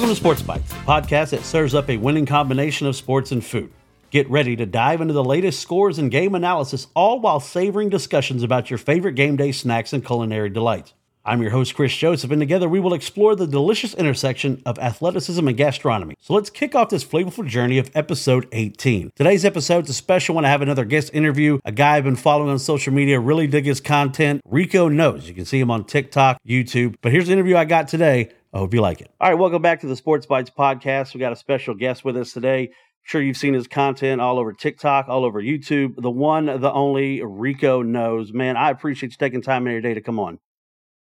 Welcome to Sports Bites, the podcast that serves up a winning combination of sports and food. Get ready to dive into the latest scores and game analysis, all while savoring discussions about your favorite game day snacks and culinary delights. I'm your host, Chris Joseph, and together we will explore the delicious intersection of athleticism and gastronomy. So let's kick off this flavorful journey of episode 18. Today's episode is a special one. I have another guest interview, a guy I've been following on social media, really dig his content. Rico knows. You can see him on TikTok, YouTube. But here's the interview I got today. I hope you like it. All right, welcome back to the Sports Bites podcast. We got a special guest with us today sure you've seen his content all over TikTok, all over YouTube. The one, the only Rico knows. Man, I appreciate you taking time in your day to come on.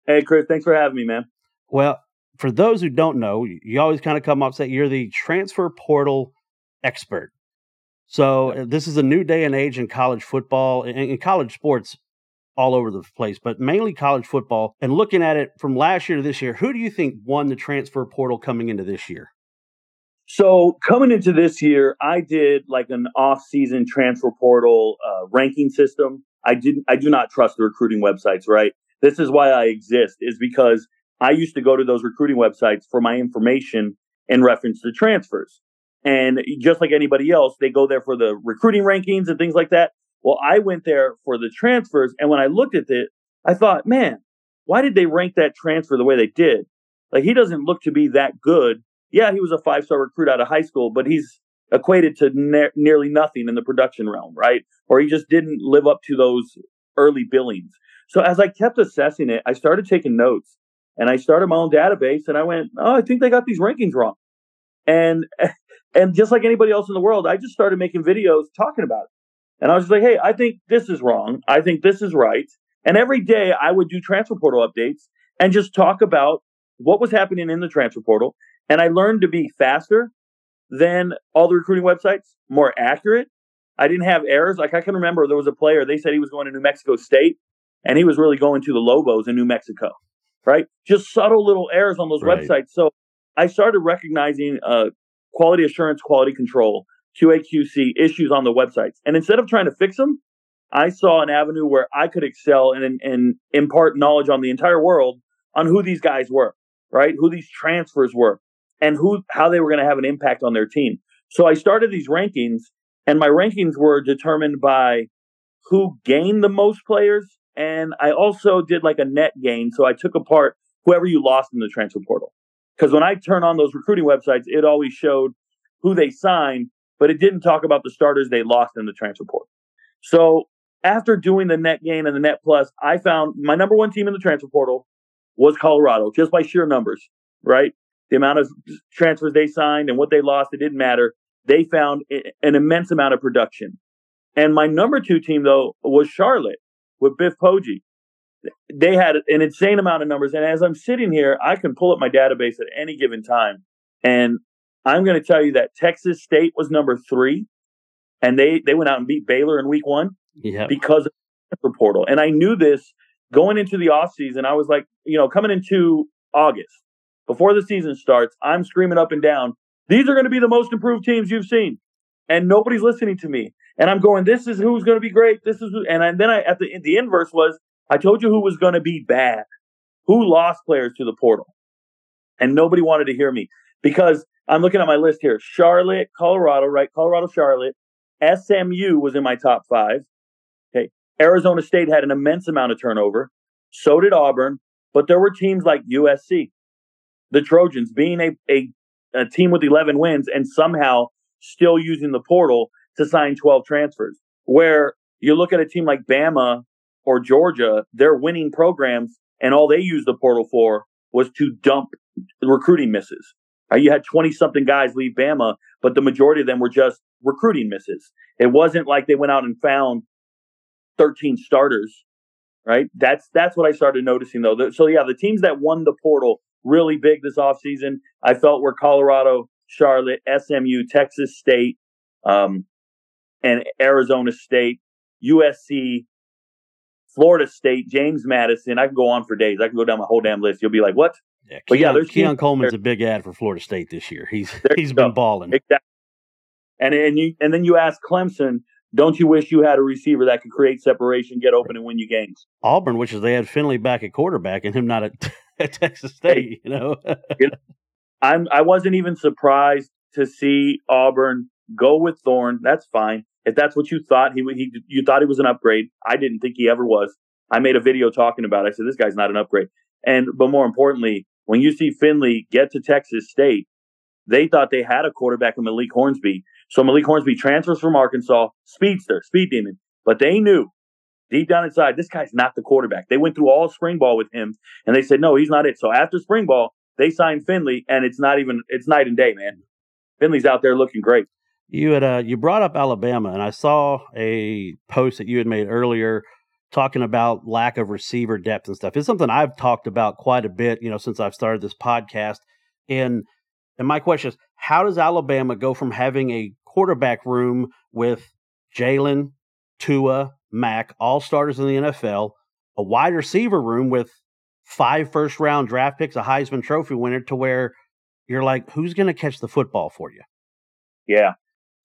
Hey, Chris, thanks for having me, man. Well, for those who don't know, you always kind of come off say you're the transfer portal expert. So this is a new day and age in college football and in college sports all over the place, but mainly college football. And looking at it from last year to this year, who do you think won the transfer portal coming into this year? So coming into this year, I did like an off-season transfer portal uh, ranking system. I didn't. I do not trust the recruiting websites. Right. This is why I exist. Is because I used to go to those recruiting websites for my information in reference to transfers. And just like anybody else, they go there for the recruiting rankings and things like that. Well, I went there for the transfers. And when I looked at it, I thought, man, why did they rank that transfer the way they did? Like, he doesn't look to be that good yeah, he was a five star recruit out of high school, but he's equated to ne- nearly nothing in the production realm, right? Or he just didn't live up to those early billings. So as I kept assessing it, I started taking notes and I started my own database and I went, oh, I think they got these rankings wrong. And and just like anybody else in the world, I just started making videos talking about it. And I was just like, hey, I think this is wrong. I think this is right. And every day I would do transfer portal updates and just talk about what was happening in the transfer portal and I learned to be faster than all the recruiting websites, more accurate. I didn't have errors. Like I can remember there was a player, they said he was going to New Mexico State and he was really going to the Lobos in New Mexico, right? Just subtle little errors on those right. websites. So I started recognizing uh, quality assurance, quality control, QAQC issues on the websites. And instead of trying to fix them, I saw an avenue where I could excel and, and impart knowledge on the entire world on who these guys were, right? Who these transfers were, and who how they were going to have an impact on their team. So I started these rankings, and my rankings were determined by who gained the most players, and I also did like a net gain. So I took apart whoever you lost in the transfer portal. Because when I turn on those recruiting websites, it always showed who they signed, but it didn't talk about the starters they lost in the transfer portal. So after doing the net gain and the net plus, I found my number one team in the transfer portal was Colorado, just by sheer numbers, right? the amount of transfers they signed and what they lost, it didn't matter. They found an immense amount of production. And my number two team, though, was Charlotte with Biff Poggi. They had an insane amount of numbers. And as I'm sitting here, I can pull up my database at any given time. And I'm going to tell you that Texas State was number three. And they, they went out and beat Baylor in week one yep. because of the portal. And I knew this going into the offseason. I was like, you know, coming into August, before the season starts, I'm screaming up and down, these are going to be the most improved teams you've seen. And nobody's listening to me. And I'm going, this is who's going to be great. This is, and I, then I, at the, the inverse was, I told you who was going to be bad, who lost players to the portal. And nobody wanted to hear me because I'm looking at my list here Charlotte, Colorado, right? Colorado, Charlotte. SMU was in my top five. Okay. Arizona State had an immense amount of turnover. So did Auburn. But there were teams like USC, the Trojans being a, a, a team with 11 wins and somehow still using the portal to sign 12 transfers. Where you look at a team like Bama or Georgia, they're winning programs and all they used the portal for was to dump recruiting misses. Uh, you had 20 something guys leave Bama, but the majority of them were just recruiting misses. It wasn't like they went out and found 13 starters, right? That's that's what I started noticing though. So yeah, the teams that won the portal really big this offseason. I felt were Colorado, Charlotte, SMU, Texas State, um, and Arizona State, USC, Florida State, James Madison. I can go on for days. I can go down my whole damn list. You'll be like, what? Yeah, but Keon, yeah, there's Keon Coleman's there. a big ad for Florida State this year. He's there he's been balling. Exactly. And and you and then you ask Clemson, don't you wish you had a receiver that could create separation, get open, and win you games? Auburn, which is they had Finley back at quarterback and him not at, at Texas State, you know. I'm I wasn't even surprised to see Auburn go with Thorne. That's fine. If that's what you thought he he you thought he was an upgrade, I didn't think he ever was. I made a video talking about. It. I said this guy's not an upgrade. And but more importantly, when you see Finley get to Texas State, they thought they had a quarterback in Malik Hornsby. So Malik Hornsby transfers from Arkansas, speedster, speed demon. But they knew deep down inside, this guy's not the quarterback. They went through all spring ball with him, and they said, no, he's not it. So after spring ball, they signed Finley, and it's not even it's night and day, man. Finley's out there looking great. You had uh, you brought up Alabama, and I saw a post that you had made earlier talking about lack of receiver depth and stuff. It's something I've talked about quite a bit, you know, since I've started this podcast. And and my question is, how does Alabama go from having a quarterback room with Jalen, Tua, Mac, all starters in the NFL, a wide receiver room with five first round draft picks, a Heisman Trophy winner, to where you're like, who's going to catch the football for you? Yeah.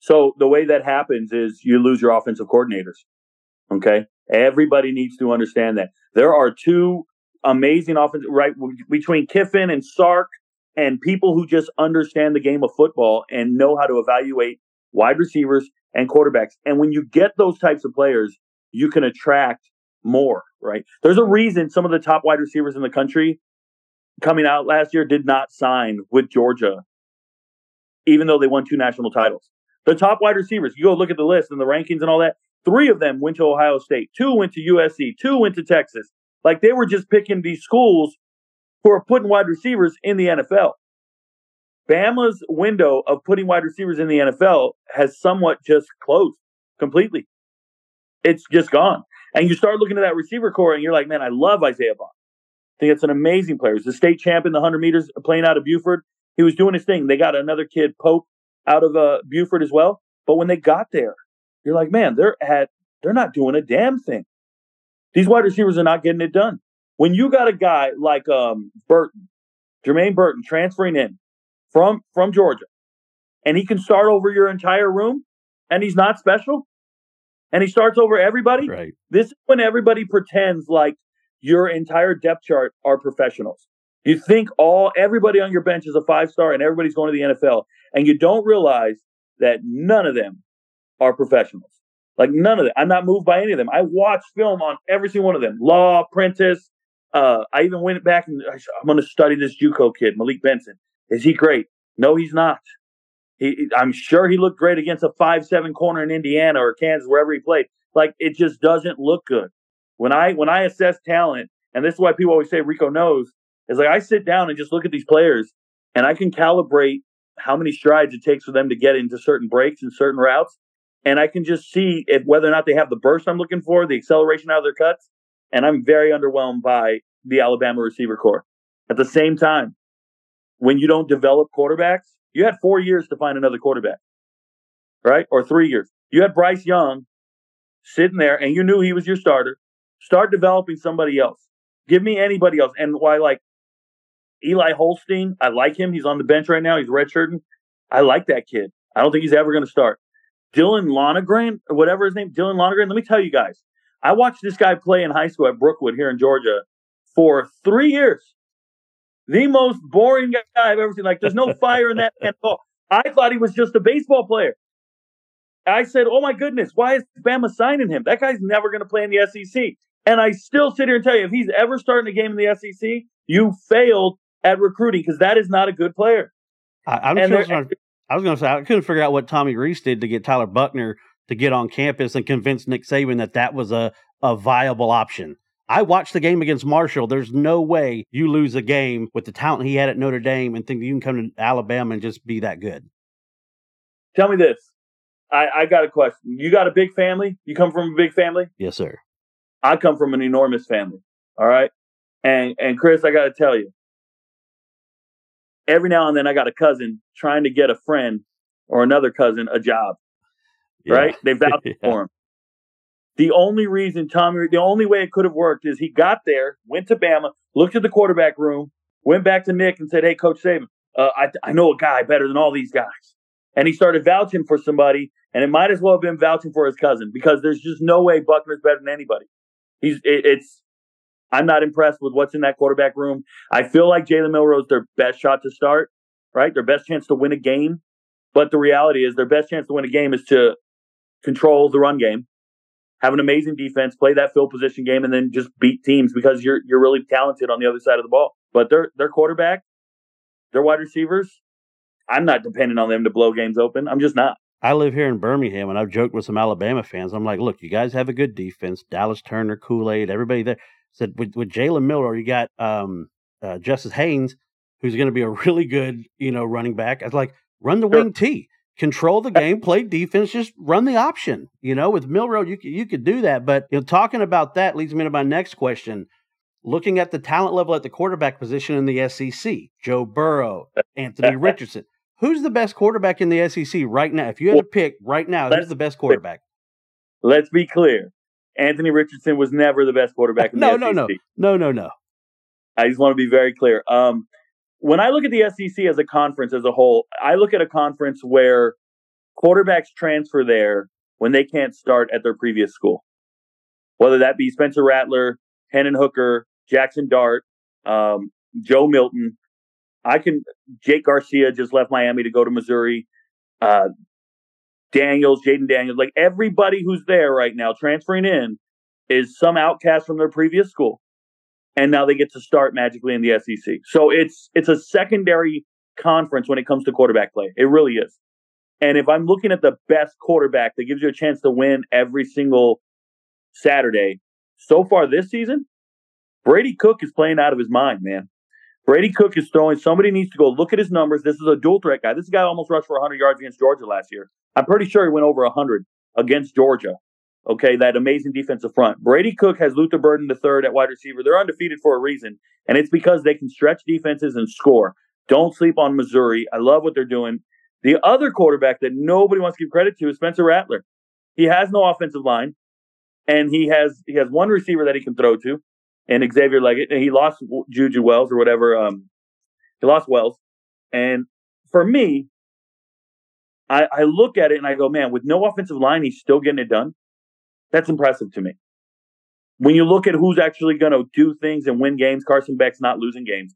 So the way that happens is you lose your offensive coordinators. Okay. Everybody needs to understand that there are two amazing offensive right between Kiffin and Sark and people who just understand the game of football and know how to evaluate wide receivers and quarterbacks. And when you get those types of players, you can attract more, right? There's a reason some of the top wide receivers in the country coming out last year did not sign with Georgia, even though they won two national titles. The top wide receivers, you go look at the list and the rankings and all that. Three of them went to Ohio State, two went to USC, two went to Texas. Like they were just picking these schools who are putting wide receivers in the NFL. Bama's window of putting wide receivers in the NFL has somewhat just closed completely. It's just gone. And you start looking at that receiver core and you're like, man, I love Isaiah Bond. I think it's an amazing player. He's the state champion, the 100 meters playing out of Buford. He was doing his thing. They got another kid, Pope, out of uh, Buford as well. But when they got there, you're like, man, they're at they're not doing a damn thing. These wide receivers are not getting it done. When you got a guy like um, Burton, Jermaine Burton, transferring in from from Georgia, and he can start over your entire room, and he's not special, and he starts over everybody. Right. This is when everybody pretends like your entire depth chart are professionals. You think all everybody on your bench is a five star and everybody's going to the NFL, and you don't realize that none of them are professionals. Like none of them. I'm not moved by any of them. I watch film on every single one of them. Law, Prentice. Uh, I even went back and I'm going to study this JUCO kid, Malik Benson. Is he great? No, he's not. He, I'm sure he looked great against a five-seven corner in Indiana or Kansas, wherever he played. Like it just doesn't look good. When I when I assess talent, and this is why people always say Rico knows, is like I sit down and just look at these players, and I can calibrate how many strides it takes for them to get into certain breaks and certain routes, and I can just see if whether or not they have the burst I'm looking for, the acceleration out of their cuts, and I'm very underwhelmed by the Alabama receiver core. At the same time, when you don't develop quarterbacks, you had four years to find another quarterback, right? Or three years. You had Bryce Young sitting there and you knew he was your starter. Start developing somebody else. Give me anybody else. And why, like Eli Holstein, I like him. He's on the bench right now. He's redshirting. I like that kid. I don't think he's ever going to start. Dylan Lonergan, or whatever his name, Dylan Lonergan. Let me tell you guys, I watched this guy play in high school at Brookwood here in Georgia for three years the most boring guy I've ever seen. Like, there's no fire in that man at all. I thought he was just a baseball player. I said, "Oh my goodness, why is Bama signing him? That guy's never going to play in the SEC." And I still sit here and tell you, if he's ever starting a game in the SEC, you failed at recruiting because that is not a good player. I, am sure gonna, I was going to say I couldn't figure out what Tommy Rees did to get Tyler Buchner to get on campus and convince Nick Saban that that was a a viable option. I watched the game against Marshall. There's no way you lose a game with the talent he had at Notre Dame and think you can come to Alabama and just be that good. Tell me this. I, I got a question. You got a big family? You come from a big family? Yes, sir. I come from an enormous family. All right. And and Chris, I gotta tell you, every now and then I got a cousin trying to get a friend or another cousin a job. Yeah. Right? They vouch yeah. for him. The only reason Tommy, the only way it could have worked is he got there, went to Bama, looked at the quarterback room, went back to Nick and said, "Hey, Coach Saban, uh, I, I know a guy better than all these guys," and he started vouching for somebody, and it might as well have been vouching for his cousin because there's just no way Buchner's better than anybody. He's it, it's. I'm not impressed with what's in that quarterback room. I feel like Jalen Milroe's their best shot to start, right? Their best chance to win a game. But the reality is, their best chance to win a game is to control the run game, have an amazing defense, play that field position game, and then just beat teams because you're you're really talented on the other side of the ball. But their their quarterback, their wide receivers, I'm not dependent on them to blow games open. I'm just not. I live here in Birmingham, and I've joked with some Alabama fans. I'm like, look, you guys have a good defense. Dallas Turner, Kool Aid, everybody there. Said with, with Jalen Milroe, you got um, uh, Justice Haynes, who's going to be a really good, you know, running back. I was like, run the sure. wing T, control the game, play defense, just run the option. You know, with Milroe, you could, you could do that. But you know, talking about that leads me to my next question. Looking at the talent level at the quarterback position in the SEC, Joe Burrow, Anthony Richardson. Who's the best quarterback in the SEC right now? If you had to pick right now, who's the best quarterback? Let's be clear. Anthony Richardson was never the best quarterback in no, the no, SEC. No, no, no, no. I just want to be very clear. Um, when I look at the SEC as a conference as a whole, I look at a conference where quarterbacks transfer there when they can't start at their previous school. Whether that be Spencer Rattler, Hendon Hooker, Jackson Dart, um, Joe Milton, I can. Jake Garcia just left Miami to go to Missouri. Uh, Daniels, Jayden Daniels, like everybody who's there right now transferring in is some outcast from their previous school, and now they get to start magically in the SEC. So it's it's a secondary conference when it comes to quarterback play. It really is. And if I'm looking at the best quarterback that gives you a chance to win every single Saturday, so far this season, Brady Cook is playing out of his mind, man. Brady Cook is throwing. Somebody needs to go look at his numbers. This is a dual threat guy. This guy almost rushed for 100 yards against Georgia last year. I'm pretty sure he went over 100 against Georgia. Okay, that amazing defensive front. Brady Cook has Luther Burden the third at wide receiver. They're undefeated for a reason, and it's because they can stretch defenses and score. Don't sleep on Missouri. I love what they're doing. The other quarterback that nobody wants to give credit to is Spencer Rattler. He has no offensive line, and he has he has one receiver that he can throw to and Xavier Legette, and he lost Juju Wells or whatever. Um, he lost Wells, and for me, I, I look at it and I go, man, with no offensive line, he's still getting it done. That's impressive to me. When you look at who's actually going to do things and win games, Carson Beck's not losing games.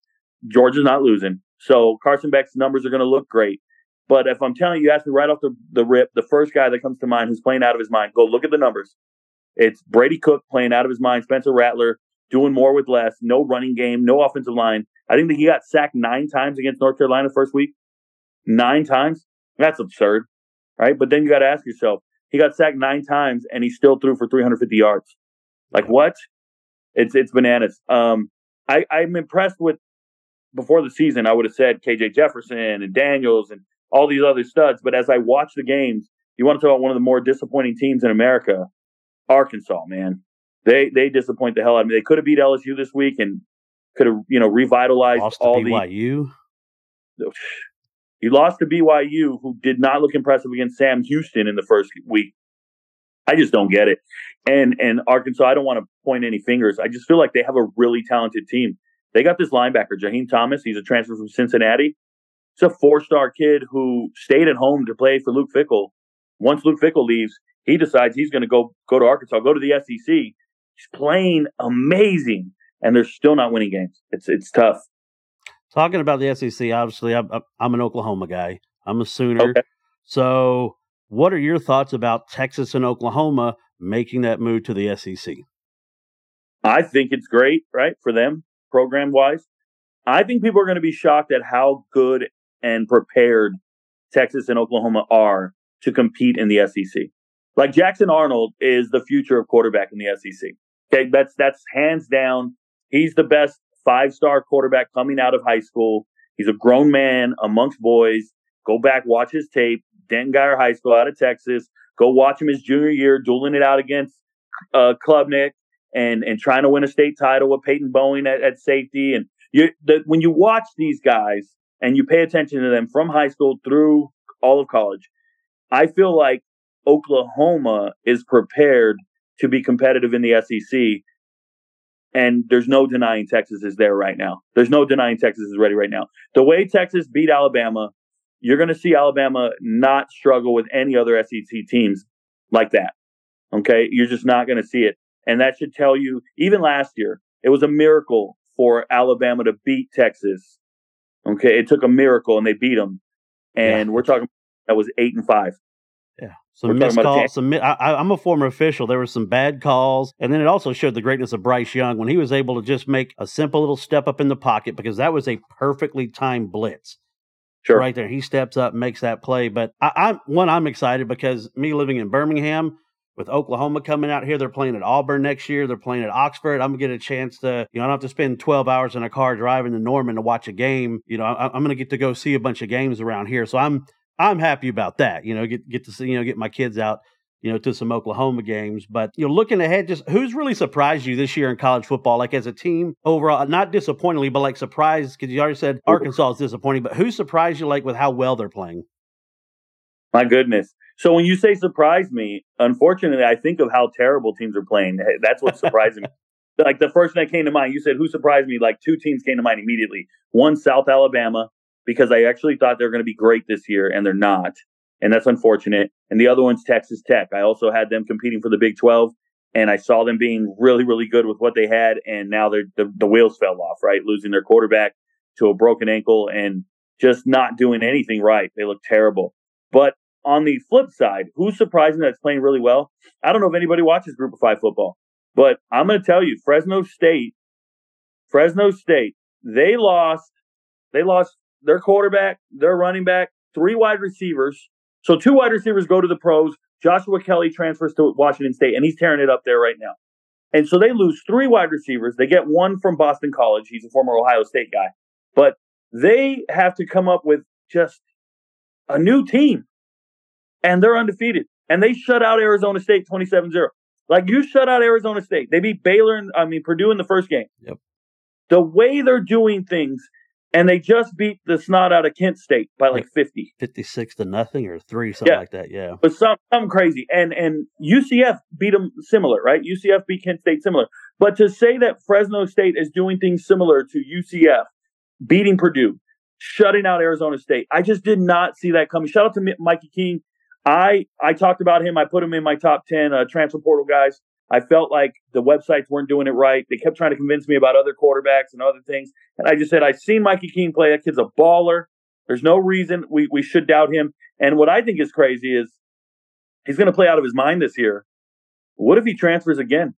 Georgia's not losing. So Carson Beck's numbers are going to look great. But if I'm telling you, you ask me right off the, the rip, the first guy that comes to mind who's playing out of his mind, go look at the numbers. It's Brady Cook playing out of his mind, Spencer Rattler doing more with less, no running game, no offensive line. I think that he got sacked nine times against North Carolina first week. Nine times? That's absurd, right? But then you got to ask yourself, he got sacked nine times and he still threw for 350 yards. Like what? It's it's bananas. Um, I I'm impressed with before the season. I would have said KJ Jefferson and Daniels and all these other studs. But as I watch the games, you want to talk about one of the more disappointing teams in America, Arkansas. Man, they they disappoint the hell out of me. They could have beat LSU this week and could have you know revitalized lost all BYU. the. You lost to BYU, who did not look impressive against Sam Houston in the first week. I just don't get it. And and Arkansas, I don't want to point any fingers. I just feel like they have a really talented team. They got this linebacker, Jaheim Thomas. He's a transfer from Cincinnati. It's a four-star kid who stayed at home to play for Luke Fickell. Once Luke Fickell leaves, he decides he's going to go go to Arkansas, go to the SEC, playing amazing, and they're still not winning games. It's it's tough. Talking about the SEC, obviously, I'm, I'm an Oklahoma guy. I'm a Sooner. Okay. So, what are your thoughts about Texas and Oklahoma making that move to the SEC? I think it's great, right, for them, program wise. I think people are going to be shocked at how good and prepared Texas and Oklahoma are to compete in the SEC. Like Jackson Arnold is the future of quarterback in the SEC. Okay, that's that's hands down. He's the best five star quarterback coming out of high school. He's a grown man amongst boys. Go back, watch his tape. Denton Guyer High School out of Texas. Go watch him his junior year, dueling it out against uh, Klubnik and and trying to win a state title with Peyton Bowen at, at safety. And you, the, when you watch these guys and you pay attention to them from high school through all of college, I feel like Oklahoma is prepared to be competitive in the SEC. And there's no denying Texas is there right now. There's no denying Texas is ready right now. The way Texas beat Alabama, you're going to see Alabama not struggle with any other SEC teams like that. Okay. You're just not going to see it. And that should tell you, even last year, it was a miracle for Alabama to beat Texas Okay, it took a miracle and they beat them. And yeah. we're talking that was eight and five. Some missed calls. Some I, am a former official. There were some bad calls, and then it also showed the greatness of Bryce Young when he was able to just make a simple little step up in the pocket because that was a perfectly timed blitz. Sure. Right there, he steps up, makes that play. But I, I'm one. I'm excited because me living in Birmingham, with Oklahoma coming out here, they're playing at Auburn next year. They're playing at Oxford. I'm gonna get a chance to, you know, I don't have to spend 12 hours in a car driving to Norman to watch a game. You know, I, am gonna get to go see a bunch of games around here. So I'm I'm happy about that. You know, get get to see, you know, get my kids out, you know, to some Oklahoma games. But you know, looking ahead, just who's really surprised you this year in college football? Like as a team overall, not disappointingly, but like surprised because you already said Arkansas is disappointing. But who surprised you like with how well they're playing? My goodness. So when you say surprise me, unfortunately, I think of how terrible teams are playing. That's what surprised me. Like the first thing that came to mind, you said who surprised me? Like two teams came to mind immediately. One, South Alabama, because I actually thought they were going to be great this year, and they're not, and that's unfortunate. And the other one's Texas Tech. I also had them competing for the Big Twelve, and I saw them being really, really good with what they had, and now the, the wheels fell off. Right, losing their quarterback to a broken ankle and just not doing anything right. They look terrible. But on the flip side, who's surprising that's playing really well? I don't know if anybody watches Group of Five football, but I'm going to tell you, Fresno State, Fresno State, they lost, they lost their quarterback, their running back, three wide receivers. So two wide receivers go to the pros. Joshua Kelly transfers to Washington State, and he's tearing it up there right now. And so they lose three wide receivers. They get one from Boston College. He's a former Ohio State guy. But they have to come up with just a new team and they're undefeated. And they shut out Arizona State 27 0. Like you shut out Arizona State. They beat Baylor and I mean Purdue in the first game. Yep. The way they're doing things, and they just beat the snot out of Kent State by like 50. 56 to nothing or three, something yeah. like that. Yeah. But some some crazy. And and UCF beat them similar, right? UCF beat Kent State similar. But to say that Fresno State is doing things similar to UCF, beating Purdue, shutting out Arizona State, I just did not see that coming. Shout out to Mikey Keene I I talked about him. I put him in my top ten uh, transfer portal guys. I felt like the websites weren't doing it right. They kept trying to convince me about other quarterbacks and other things, and I just said I've seen Mikey Keene play. That kid's a baller. There's no reason we we should doubt him. And what I think is crazy is he's going to play out of his mind this year. What if he transfers again?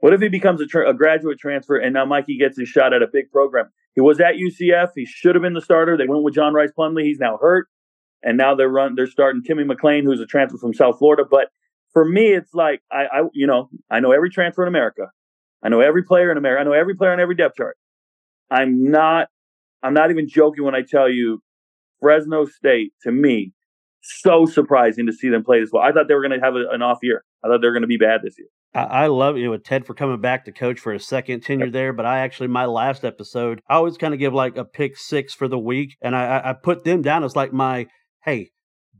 What if he becomes a, tra- a, graduate transfer and now Mikey gets his shot at a big program? He was at UCF. He should have been the starter. They went with John Rhys Plumlee. He's now hurt and now they're run they're starting Timmy McClain, who's a transfer from South Florida. But for me, it's like I, I you know I know every transfer in America, I know every player in America, I know every player on every depth chart. I'm not I'm not even joking when I tell you Fresno State to me so surprising to see them play this well. I thought they were going to have a, an off year. I thought they were going to be bad this year. I, I love you know, with Tedford coming back to coach for a second tenure there, but I actually my last episode I always kind of give like a pick six for the week, and I, I put them down as like my hey,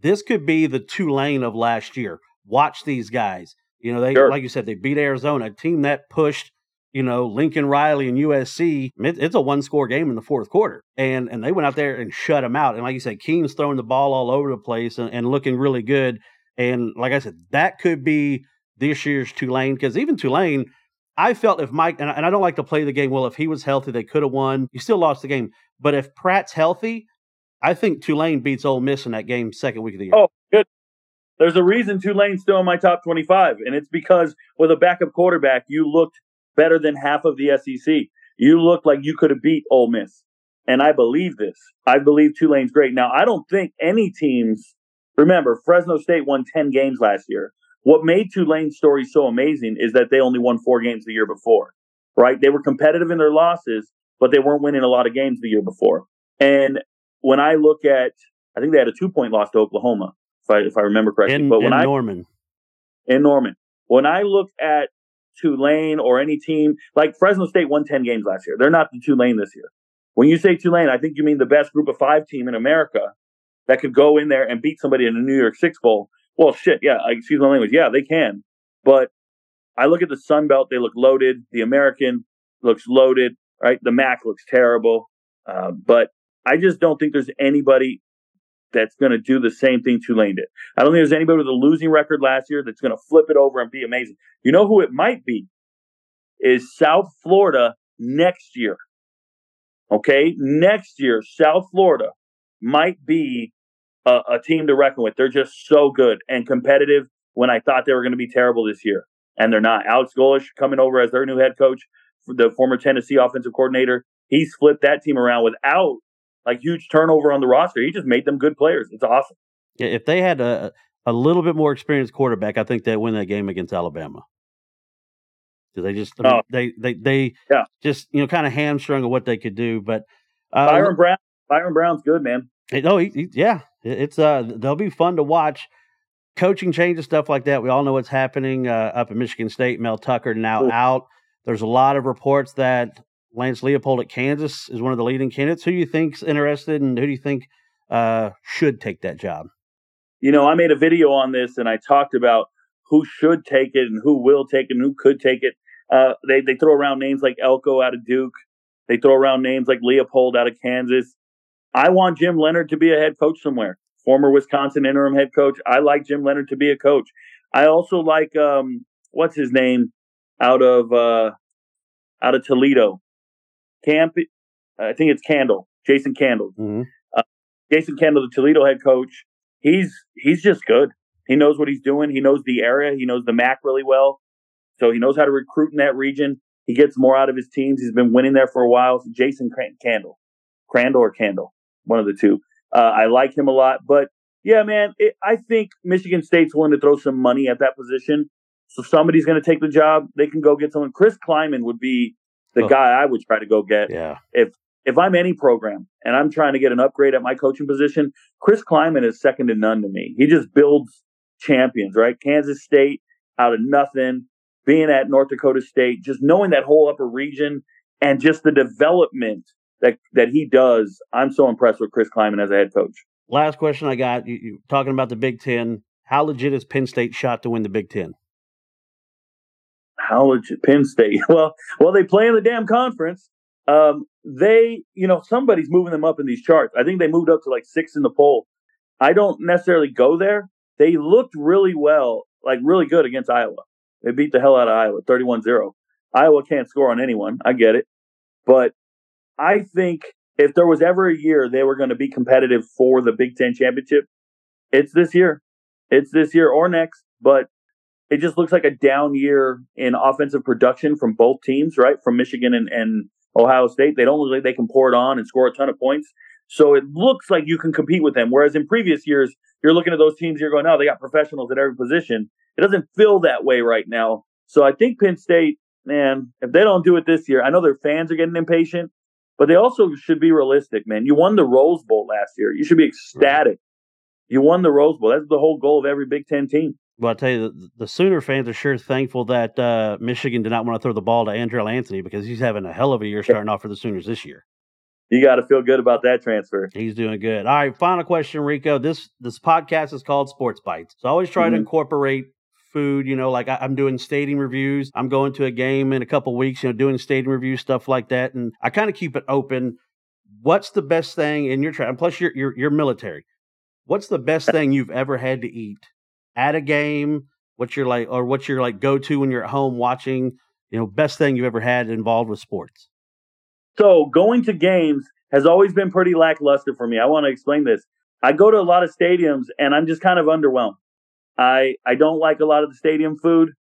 this could be the Tulane of last year. Watch these guys. You know, they sure. like you said, they beat Arizona, a team that pushed, you know, Lincoln Riley and USC. It, it's a one score game in the fourth quarter. And and they went out there and shut them out. And like you said, Keene's throwing the ball all over the place and, and looking really good. And like I said, that could be this year's Tulane, because even Tulane, I felt if Mike, and I, and I don't like to play the game, well, if he was healthy, they could have won. You still lost the game. But if Pratt's healthy, I think Tulane beats Ole Miss in that game second week of the year. Oh, good. There's a reason Tulane's still in my top 25, and it's because with a backup quarterback, you looked better than half of the SEC. You looked like you could have beat Ole Miss. And I believe this. I believe Tulane's great. Now, I don't think any teams, remember, Fresno State won 10 games last year. What made Tulane's story so amazing is that they only won four games the year before, right? They were competitive in their losses, but they weren't winning a lot of games the year before. And when I look at, I think they had a two point loss to Oklahoma, if I, if I remember correctly. In, but when in I, Norman. In Norman. When I look at Tulane or any team, like Fresno State won 10 games last year. They're not the Tulane this year. When you say Tulane, I think you mean the best group of five team in America that could go in there and beat somebody in a New York Six Bowl. Well, shit, yeah, excuse my language. Yeah, they can. But I look at the Sun Belt, they look loaded. The American looks loaded, right? The MAC looks terrible. Uh, but I just don't think there's anybody that's going to do the same thing Tulane did. I don't think there's anybody with a losing record last year that's going to flip it over and be amazing. You know who it might be? Is South Florida next year. Okay, next year South Florida might be a, a team to reckon with. They're just so good and competitive. When I thought they were going to be terrible this year, and they're not. Alex Golesh coming over as their new head coach, the former Tennessee offensive coordinator. He's flipped that team around without like huge turnover on the roster. He just made them good players. It's awesome. Yeah, if they had a a little bit more experienced quarterback, I think they'd win that game against Alabama. They just, I mean, oh. they, they, they, yeah. just you know, kind of hamstrung of what they could do. But uh, Byrum Brown, Byrum Brown's good, man. Oh, he, he, yeah, it's uh, they'll be fun to watch. Coaching changes, stuff like that. We all know what's happening uh, up in Michigan State. Mel Tucker now out. There's a lot of reports that Lance Leipold at Kansas is one of the leading candidates. Who do you think's interested, and who do you think uh, should take that job? You know, I made a video on this, and I talked about who should take it and who will take it and who could take it. Uh, they they throw around names like Elko out of Duke. They throw around names like Leopold out of Kansas. I want Jim Leonhard to be a head coach somewhere. Former Wisconsin interim head coach. I like Jim Leonhard to be a coach. I also like um, what's his name out of uh, out of Toledo. Camp, I think it's Candle, Jason Candle. Mm-hmm. Uh, Jason Candle, the Toledo head coach. He's he's just good. He knows what he's doing. He knows the area. He knows the MAC really well. So he knows how to recruit in that region. He gets more out of his teams. He's been winning there for a while. So Jason Candle, Crandall or Candle, one of the two. Uh, I like him a lot. But yeah, man, it, I think Michigan State's willing to throw some money at that position. So somebody's going to take the job. They can go get someone. Chris Klieman would be the oh. guy I would try to go get. Yeah. If if I'm any program and I'm trying to get an upgrade at my coaching position, Chris Klieman is second to none to me. He just builds champions, right? Kansas State out of nothing, being at North Dakota State, just knowing that whole upper region and just the development that that he does. I'm so impressed with Chris Klieman as a head coach. Last question I got: you, you talking about the Big Ten? How legit is Penn State shot to win the Big Ten? How legit Penn State? Well, well, they play in the damn conference. Um, they, you know, somebody's moving them up in these charts. I think they moved up to like six in the poll. I don't necessarily go there, they looked really well, like really good against Iowa. They beat the hell out of Iowa, 31 0. Iowa can't score on anyone. I get it. But I think if there was ever a year they were going to be competitive for the Big Ten championship, it's this year. It's this year or next. But it just looks like a down year in offensive production from both teams, right? From Michigan and, and Ohio State. They don't look like they can pour it on and score a ton of points. So it looks like you can compete with them. Whereas in previous years, you're looking at those teams, you're going, oh, they got professionals at every position. It doesn't feel that way right now. So I think Penn State, man, if they don't do it this year, I know their fans are getting impatient, but they also should be realistic, man. You won the Rose Bowl last year. You should be ecstatic. You won the Rose Bowl. That's the whole goal of every Big Ten team. Well, I tell you, the, the Sooner fans are sure thankful that uh, Michigan did not want to throw the ball to Andrel Anthony because he's having a hell of a year starting off for the Sooners this year you got to feel good about that transfer. He's doing good. All right, final question, Rico. This this podcast is called Sports Bites, so I always try mm-hmm. to incorporate food. You know, like I, am doing stadium reviews. I'm going to a game in a couple weeks. You know, doing stadium reviews, stuff like that, and I kind of keep it open. What's the best thing in your travel? Plus, you're, you're you're military. What's the best thing you've ever had to eat at a game? What's your like, or what's your like go to when you're at home watching? You know, best thing you've ever had involved with sports. So going to games has always been pretty lackluster for me. I want to explain this. I go to a lot of stadiums and I'm just kind of underwhelmed. I I don't like a lot of the stadium food.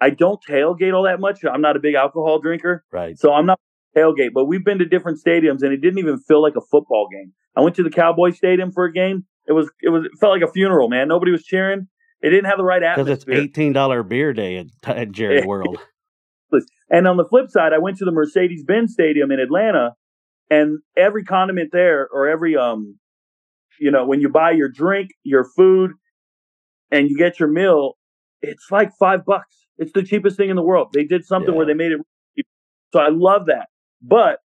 I don't tailgate all that much. I'm not a big alcohol drinker. Right. So I'm not tailgate, but we've been to different stadiums and it didn't even feel like a football game. I went to the Cowboy Stadium for a game. It was it was it felt like a funeral, man. Nobody was cheering. It didn't have the right atmosphere. Because it's eighteen dollar beer day at, at Jerry World. And on the flip side, I went to the Mercedes Benz Stadium in Atlanta, and every condiment there, or every um, you know, when you buy your drink, your food, and you get your meal, it's like five bucks. It's the cheapest thing in the world. They did something yeah. where they made it. So I love that. But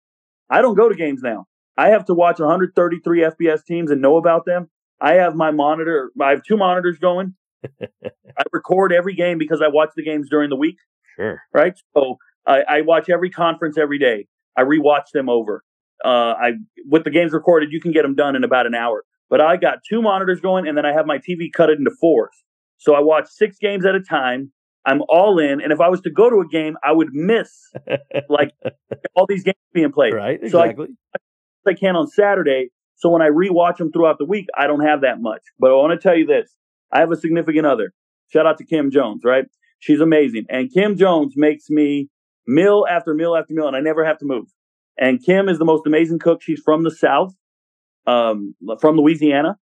I don't go to games now. I have to watch 133 FBS teams and know about them. I have my monitor. I have two monitors going. I record every game because I watch the games during the week. Sure. Right. So I, I watch every conference every day. I rewatch them over. Uh, I with the games recorded, you can get them done in about an hour. But I got two monitors going, and then I have my TV cut into fours. So I watch six games at a time. I'm all in, and if I was to go to a game, I would miss like all these games being played. Right, exactly. So I I can on Saturday. So when I rewatch them throughout the week, I don't have that much. But I want to tell you this: I have a significant other. Shout out to Kim Jones, right? She's amazing, and Kim Jones makes me meal after meal after meal, and I never have to move. And Kim is the most amazing cook. She's from the South, um, from Louisiana,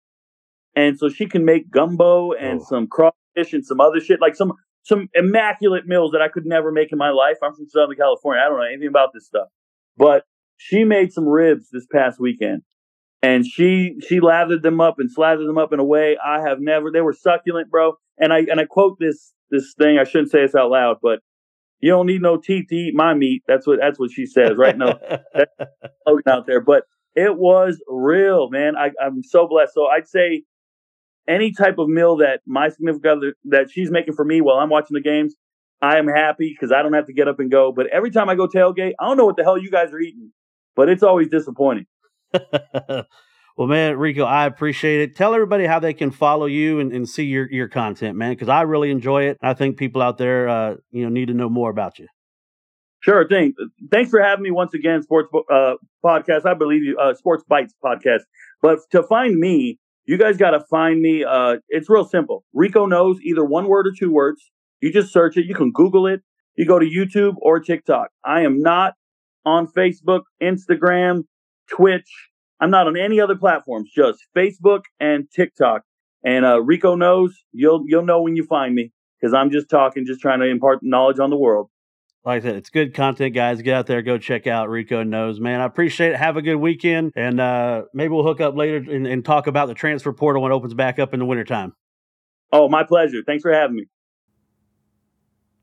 and so she can make gumbo and oh. some crawfish and some other shit, like some some immaculate meals that I could never make in my life. I'm from Southern California. I don't know anything about this stuff, but she made some ribs this past weekend, and she she lathered them up and slathered them up in a way I have never. They were succulent, bro. And I and I quote this this thing. I shouldn't say this out loud, but you don't need no teeth to eat my meat. That's what that's what she says right now. out there, but it was real, man. I, I'm so blessed. So I'd say any type of meal that my significant other that she's making for me while I'm watching the games, I am happy because I don't have to get up and go. But every time I go tailgate, I don't know what the hell you guys are eating, but it's always disappointing. Well, man, Rico, I appreciate it. Tell everybody how they can follow you and, and see your, your content, man, because I really enjoy it. I think people out there, uh, you know, need to know more about you. Sure thing. Thanks for having me once again, Sports uh, Podcast. I believe you, uh, Sports Bites Podcast. But to find me, you guys got to find me. Uh, it's real simple. Rico knows either one word or two words. You just search it. You can Google it. You go to YouTube or TikTok. I am not on Facebook, Instagram, Twitch, I'm not on any other platforms, just Facebook and TikTok. And uh, Rico knows you'll you'll know when you find me because I'm just talking, just trying to impart knowledge on the world. Like I said, it's good content, guys. Get out there, go check out Rico Knows, man. I appreciate it. Have a good weekend, and uh, maybe we'll hook up later and, and talk about the transfer portal when it opens back up in the wintertime. Oh, my pleasure. Thanks for having me.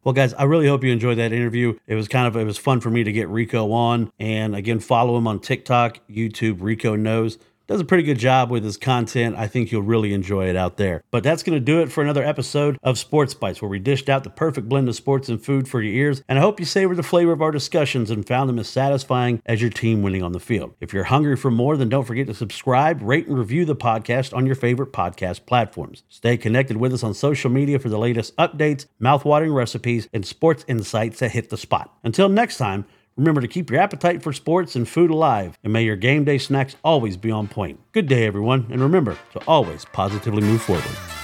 Well, guys, I really hope you enjoyed that interview. It was kind of it was fun for me to get Rico on, and again, follow him on TikTok, YouTube. Rico knows does a pretty good job with his content. I think you'll really enjoy it out there. But that's going to do it for another episode of Sports Bites, where we dished out the perfect blend of sports and food for your ears. And I hope you savored the flavor of our discussions and found them as satisfying as your team winning on the field. If you're hungry for more, then don't forget to subscribe, rate, and review the podcast on your favorite podcast platforms. Stay connected with us on social media for the latest updates, mouthwatering recipes, and sports insights that hit the spot. Until next time, Remember to keep your appetite for sports and food alive, and may your game day snacks always be on point. Good day, everyone, and remember to always positively move forward.